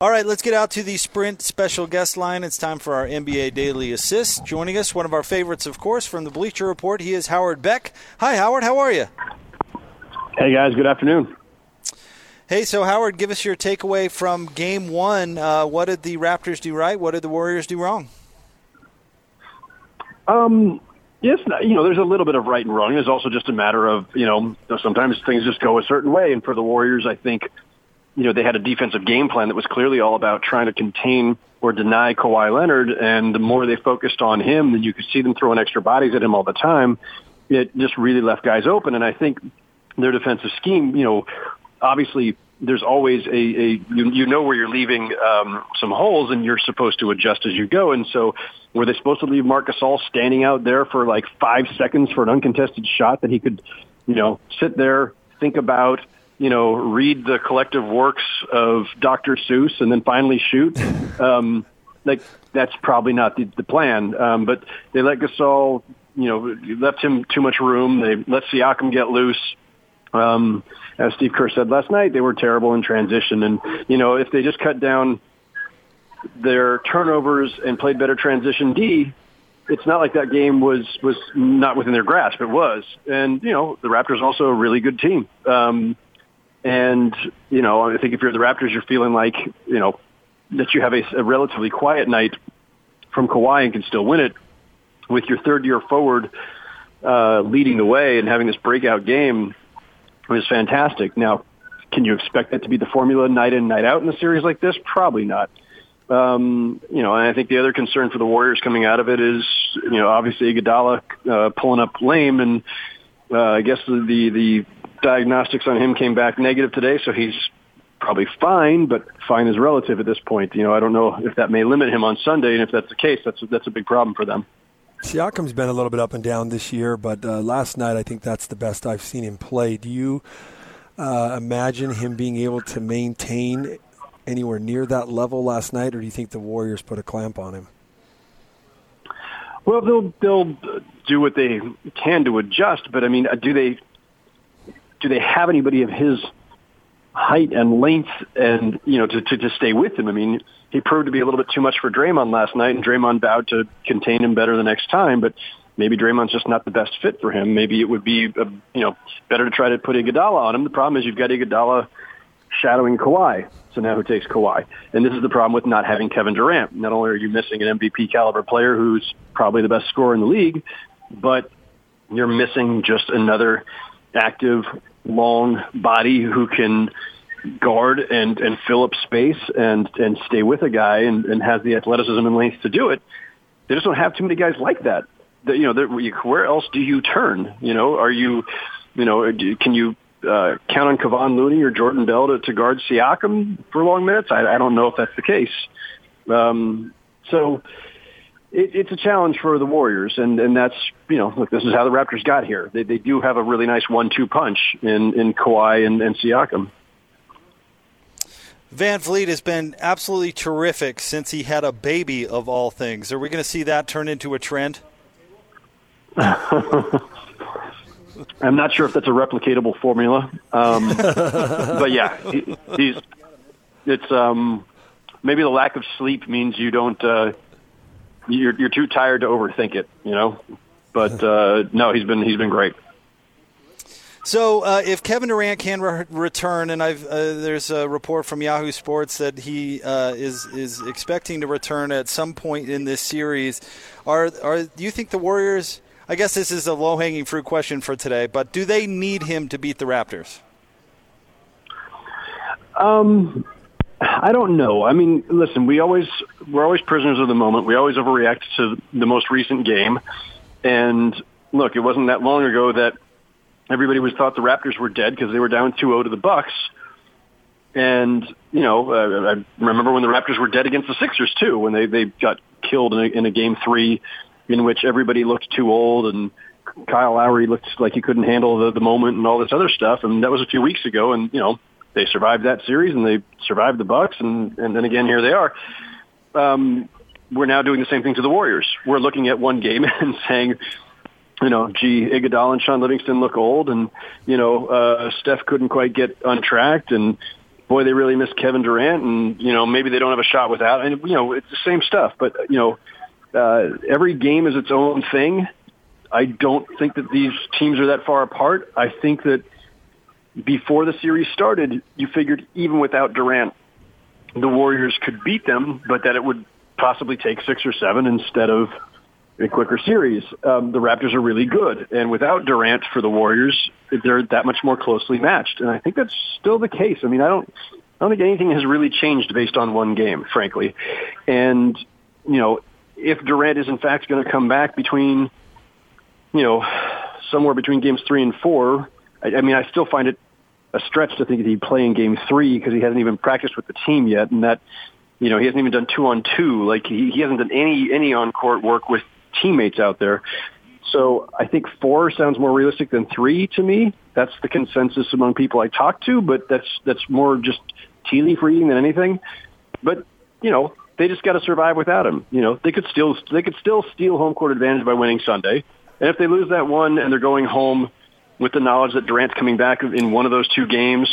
All right, let's get out to the Sprint special guest line. It's time for our NBA Daily Assist. Joining us, one of our favorites, of course, from the Bleacher Report, he is Howard Beck. Hi, Howard. How are you? Hey, guys. Good afternoon. Hey, so Howard, give us your takeaway from Game One. Uh, what did the Raptors do right? What did the Warriors do wrong? Um, yes, you know, there's a little bit of right and wrong. There's also just a matter of you know sometimes things just go a certain way, and for the Warriors, I think you know, they had a defensive game plan that was clearly all about trying to contain or deny Kawhi Leonard. And the more they focused on him, then you could see them throwing extra bodies at him all the time. It just really left guys open. And I think their defensive scheme, you know, obviously there's always a, a you, you know where you're leaving um, some holes and you're supposed to adjust as you go. And so were they supposed to leave Marc Gasol standing out there for like five seconds for an uncontested shot that he could, you know, sit there, think about, you know, read the collective works of Dr. Seuss and then finally shoot. Um, like that's probably not the, the plan. Um, but they let Gasol, you know, left him too much room. They let Siakam get loose. Um, as Steve Kerr said last night, they were terrible in transition. And, you know, if they just cut down their turnovers and played better transition D, it's not like that game was was not within their grasp. It was, and you know the Raptors also a really good team. Um, and, you know, I think if you're the Raptors, you're feeling like, you know, that you have a, a relatively quiet night from Kawhi and can still win it with your third year forward uh, leading the way and having this breakout game was fantastic. Now, can you expect that to be the formula night in, night out in a series like this? Probably not. Um, you know, and I think the other concern for the Warriors coming out of it is, you know, obviously Iguodala uh, pulling up lame, and uh, I guess the the diagnostics on him came back negative today, so he's probably fine, but fine is relative at this point. You know, I don't know if that may limit him on Sunday, and if that's the case, that's that's a big problem for them. Siakam's been a little bit up and down this year, but uh, last night I think that's the best I've seen him play. Do you uh, imagine him being able to maintain anywhere near that level last night, or do you think the Warriors put a clamp on him? Well, they'll they'll do what they can to adjust, but I mean, do they do they have anybody of his height and length and, you know, to, to, to stay with him? I mean, he proved to be a little bit too much for Draymond last night, and Draymond vowed to contain him better the next time, but maybe Draymond's just not the best fit for him. Maybe it would be, uh, you know, better to try to put Iguodala on him. The problem is you've got Iguodala shadowing Kawhi. So now who takes Kawhi? And this is the problem with not having Kevin Durant. Not only are you missing an MVP caliber player who's probably the best scorer in the league, but you're missing just another active, long body who can guard and and fill up space and and stay with a guy and, and has the athleticism and length to do it. They just don't have too many guys like that. that you know, where else do you turn? You know, are you, you know, can you uh, count on Kevon Looney or Jordan Bell to, to guard Siakam for long minutes? I, I don't know if that's the case. Um, so it, it's a challenge for the Warriors, and and that's you know look, this is how the Raptors got here. They they do have a really nice one-two punch in in Kawhi and, and Siakam. VanVleet has been absolutely terrific since he had a baby of all things. Are we going to see that turn into a trend? I'm not sure if that's a replicatable formula, um, but yeah, he, he's it's um, maybe the lack of sleep means you don't uh, you're you're too tired to overthink it, you know. But uh, no, he's been he's been great. So, uh, if Kevin Durant can re- return, and I've uh, there's a report from Yahoo Sports that he uh, is is expecting to return at some point in this series, are are do you think the Warriors? I guess this is a low hanging fruit question for today, but do they need him to beat the Raptors? Um, I don't know. I mean, listen, we always we're always prisoners of the moment. We always overreact to the most recent game. And look, it wasn't that long ago that everybody was thought the Raptors were dead because they were down 2-0 to the Bucks. And you know, uh, I remember when the Raptors were dead against the Sixers too, when they they got killed in a, in a game three, in which everybody looked too old and Kyle Lowry looked like he couldn't handle the, the moment and all this other stuff. And that was a few weeks ago. And you know, they survived that series and they survived the Bucks, and and then again here they are. Um, we're now doing the same thing to the Warriors. We're looking at one game and saying, you know, gee, Iguodala and Shaun Livingston look old, and you know, uh, Steph couldn't quite get untracked, and boy, they really miss Kevin Durant, and you know maybe they don't have a shot without. And you know it's the same stuff, but you know uh, every game is its own thing. I don't think that these teams are that far apart. I think that before the series started, you figured even without Durant, the Warriors could beat them, but that it would possibly take six or seven instead of a quicker series. Um, the Raptors are really good, and without Durant for the Warriors, they're that much more closely matched. And I think that's still the case. I mean, I don't, I don't think anything has really changed based on one game, frankly. And you know, if Durant is in fact going to come back between, you know, somewhere between games three and four, I, I mean, I still find it a stretch to think that he'd play in game three because he hasn't even practiced with the team yet, and that, you know, he hasn't even done two on two. Like he, he hasn't done any any on court work with teammates out there. So I think four sounds more realistic than three to me. That's the consensus among people I talk to, but that's that's more just tea leaf reading than anything. But you know, they just got to survive without him. You know, they could still they could still steal home court advantage by winning Sunday, and if they lose that one and they're going home with the knowledge that Durant's coming back in one of those two games,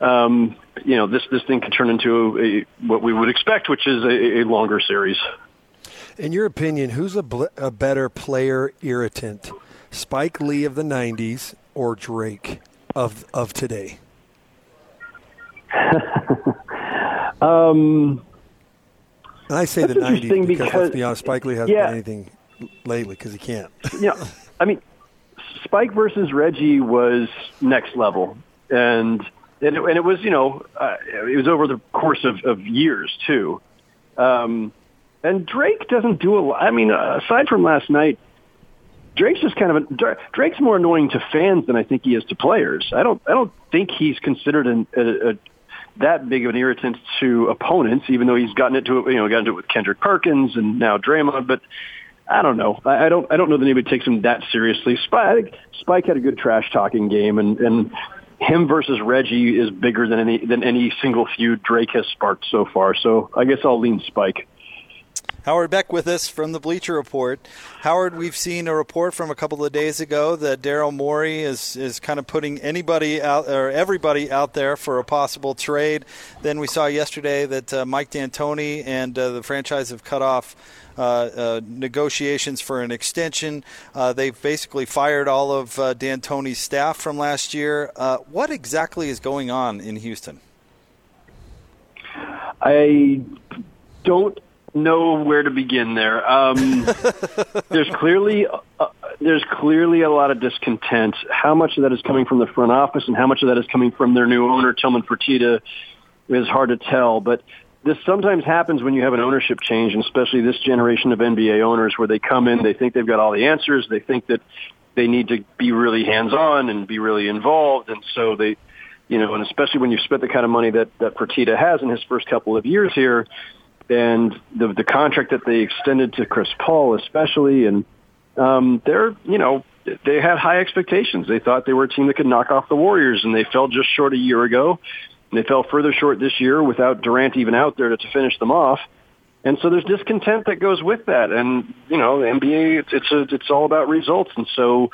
um, you know, this this thing could turn into a, what we would expect, which is a, a longer series. In your opinion, who's a, bl- a better player irritant, Spike Lee of the '90s or Drake of of today? um, and I say the '90s because, because, let's be honest, Spike Lee hasn't yeah, done anything lately because he can't. yeah, I mean, Spike versus Reggie was next level, and and it, and it was you know uh, it was over the course of, of years too. Um, and Drake doesn't do a lot. I mean, aside from last night, Drake's just kind of a, Drake's more annoying to fans than I think he is to players. I don't I don't think he's considered an, a, a that big of an irritant to opponents, even though he's gotten it to you know gotten into it with Kendrick Perkins and now Draymond. But I don't know. I, I don't. I don't know that anybody takes him that seriously. Spike, Spike had a good trash talking game, and and him versus Reggie is bigger than any than any single feud Drake has sparked so far. So I guess I'll lean Spike. Howard Beck with us from the Bleacher Report. Howard, we've seen a report from a couple of days ago that Daryl Morey is is kind of putting anybody out or everybody out there for a possible trade. Then we saw yesterday that uh, Mike D'Antoni and uh, the franchise have cut off. Uh, uh, negotiations for an extension. Uh, they've basically fired all of uh, D'Antoni's staff from last year. Uh, what exactly is going on in Houston? I don't know where to begin there. Um, there's clearly uh, there's clearly a lot of discontent. How much of that is coming from the front office, and how much of that is coming from their new owner, Tillman Fertitta, is hard to tell. But this sometimes happens when you have an ownership change, and especially this generation of NBA owners, where they come in, they think they've got all the answers, they think that they need to be really hands-on and be really involved, and so they, you know, and especially when you've spent the kind of money that that Fertitta has in his first couple of years here and the the contract that they extended to Chris Paul, especially, and um, they're you know they had high expectations. They thought they were a team that could knock off the Warriors, and they fell just short a year ago. And they fell further short this year without Durant even out there to, to finish them off. And so there's discontent that goes with that. And you know, the NBA it's it's, a, it's all about results, and so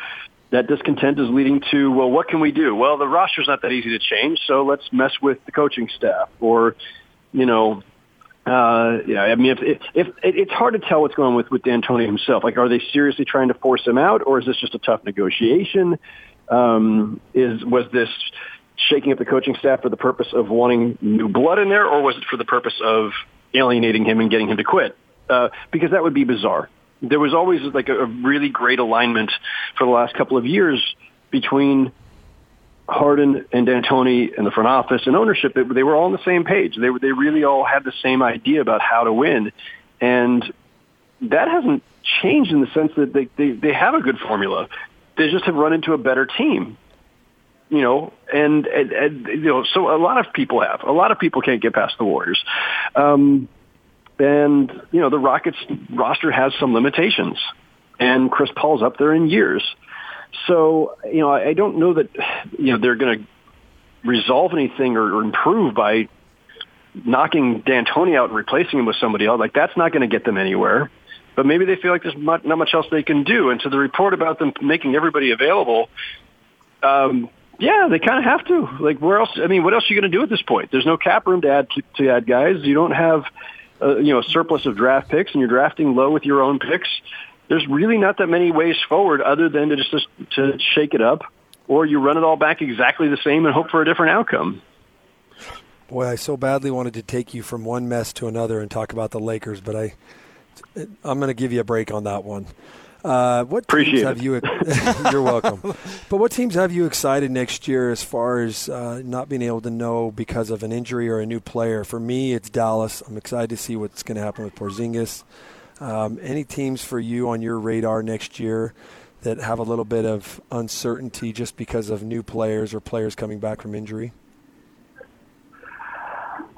that discontent is leading to well, what can we do? Well, the roster's not that easy to change, so let's mess with the coaching staff, or you know, uh, yeah, I mean, if, if, if it's hard to tell what's going on with with D'Antoni himself. Like, are they seriously trying to force him out, or is this just a tough negotiation? Um, is was this shaking up the coaching staff for the purpose of wanting new blood in there, or was it for the purpose of alienating him and getting him to quit? Uh, because that would be bizarre. There was always like a, a really great alignment for the last couple of years between Harden and D'Antoni and the front office and ownership, they were all on the same page. They they really all had the same idea about how to win, and that hasn't changed in the sense that they they, they have a good formula. They just have run into a better team, you know, and, and, and you know, so a lot of people have. A lot of people can't get past the Warriors. Um, and you know, the Rockets roster has some limitations, and Chris Paul's up there in years. So, you know, I don't know that, you know, they're going to resolve anything or, or improve by knocking D'Antoni out and replacing him with somebody else. Like, that's not going to get them anywhere. But maybe they feel like there's not, much else they can do. And so the report about them making everybody available, um, Yeah, they kind of have to. Like, where else? I mean, what else are you going to do at this point? There's no cap room to add to, to add guys. You don't have, uh, you know, a surplus of draft picks, and you're drafting low with your own picks. There's really not that many ways forward other than to just to shake it up, or you run it all back exactly the same and hope for a different outcome. Boy, I so badly wanted to take you from one mess to another and talk about the Lakers, but I, I'm going to give you a break on that one. Uh, what Appreciate teams have you? you're welcome. But what teams have you excited next year as far as uh, not being able to know because of an injury or a new player? For me, it's Dallas. I'm excited to see what's going to happen with Porzingis. Um, any teams for you on your radar next year that have a little bit of uncertainty just because of new players or players coming back from injury?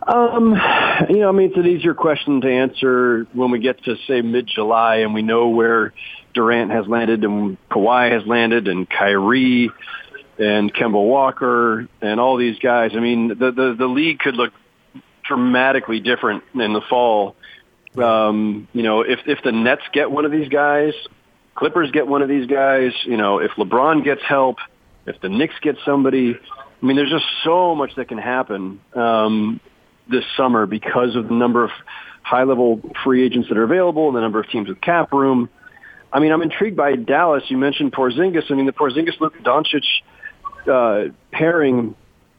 Um, you know, I mean, it's an easier question to answer when we get to say mid-July and we know where Durant has landed and Kawhi has landed and Kyrie and Kemba Walker and all these guys. I mean, the the, the league could look dramatically different in the fall. Um, you know, if if the Nets get one of these guys, Clippers get one of these guys, you know, if LeBron gets help, if the Knicks get somebody, I mean, there's just so much that can happen. Um, this summer because of the number of high-level free agents that are available and the number of teams with cap room. I mean, I'm intrigued by Dallas. You mentioned Porzingis. I mean, the Porzingis-Luka Doncic uh, pairing,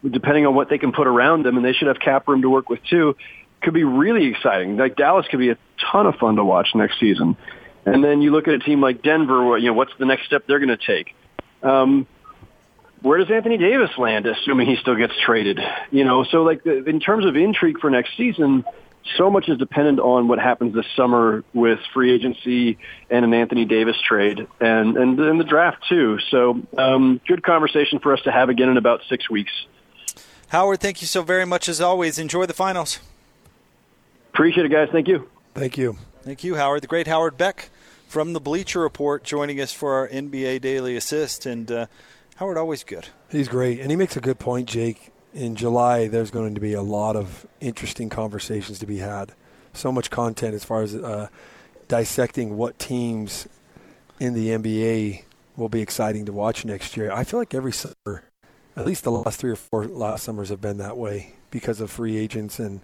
depending on what they can put around them, and they should have cap room to work with too, could be really exciting. Like Dallas could be a ton of fun to watch next season. And then you look at a team like Denver. You know, what's the next step they're going to take? Um, where does Anthony Davis land, assuming he still gets traded? You know, so like the, in terms of intrigue for next season, so much is dependent on what happens this summer with free agency and an Anthony Davis trade, and and, and the draft too. So, um, good conversation for us to have again in about six weeks. Howard, thank you so very much as always. Enjoy the finals. Appreciate it, guys. Thank you. Thank you. Thank you, Howard. The great Howard Beck from the Bleacher Report joining us for our NBA Daily Assist and. Uh, Howard always good. He's great, and he makes a good point, Jake. In July, there's going to be a lot of interesting conversations to be had. So much content as far as uh, dissecting what teams in the NBA will be exciting to watch next year. I feel like every summer, at least the last three or four last summers have been that way because of free agents and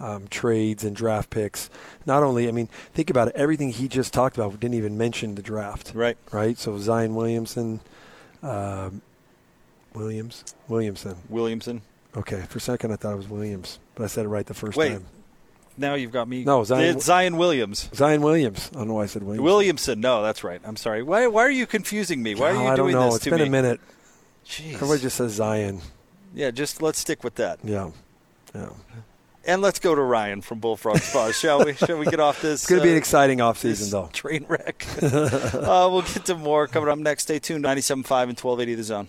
um, trades and draft picks. Not only, I mean, think about it. Everything he just talked about didn't even mention the draft. Right. Right. So Zion Williamson uh, Williams, Williamson, Williamson. Okay, for a second I thought it was Williams, but I said it right the first Wait, time. Now you've got me. No, Zion, Zion Williams. Zion Williams. I don't know why I said Williams. Williamson. No, that's right. I'm sorry. Why? Why are you confusing me? Why are you I doing don't know. this It's to been me? a minute. Jeez. Everybody just says Zion. Yeah, just let's stick with that. Yeah, yeah. And let's go to Ryan from Bullfrog Spa, shall we? Shall we get off this? It's going to be an uh, exciting offseason, though. Train wreck. uh, we'll get to more coming up next. Stay tuned. 97.5 and 1280 The Zone.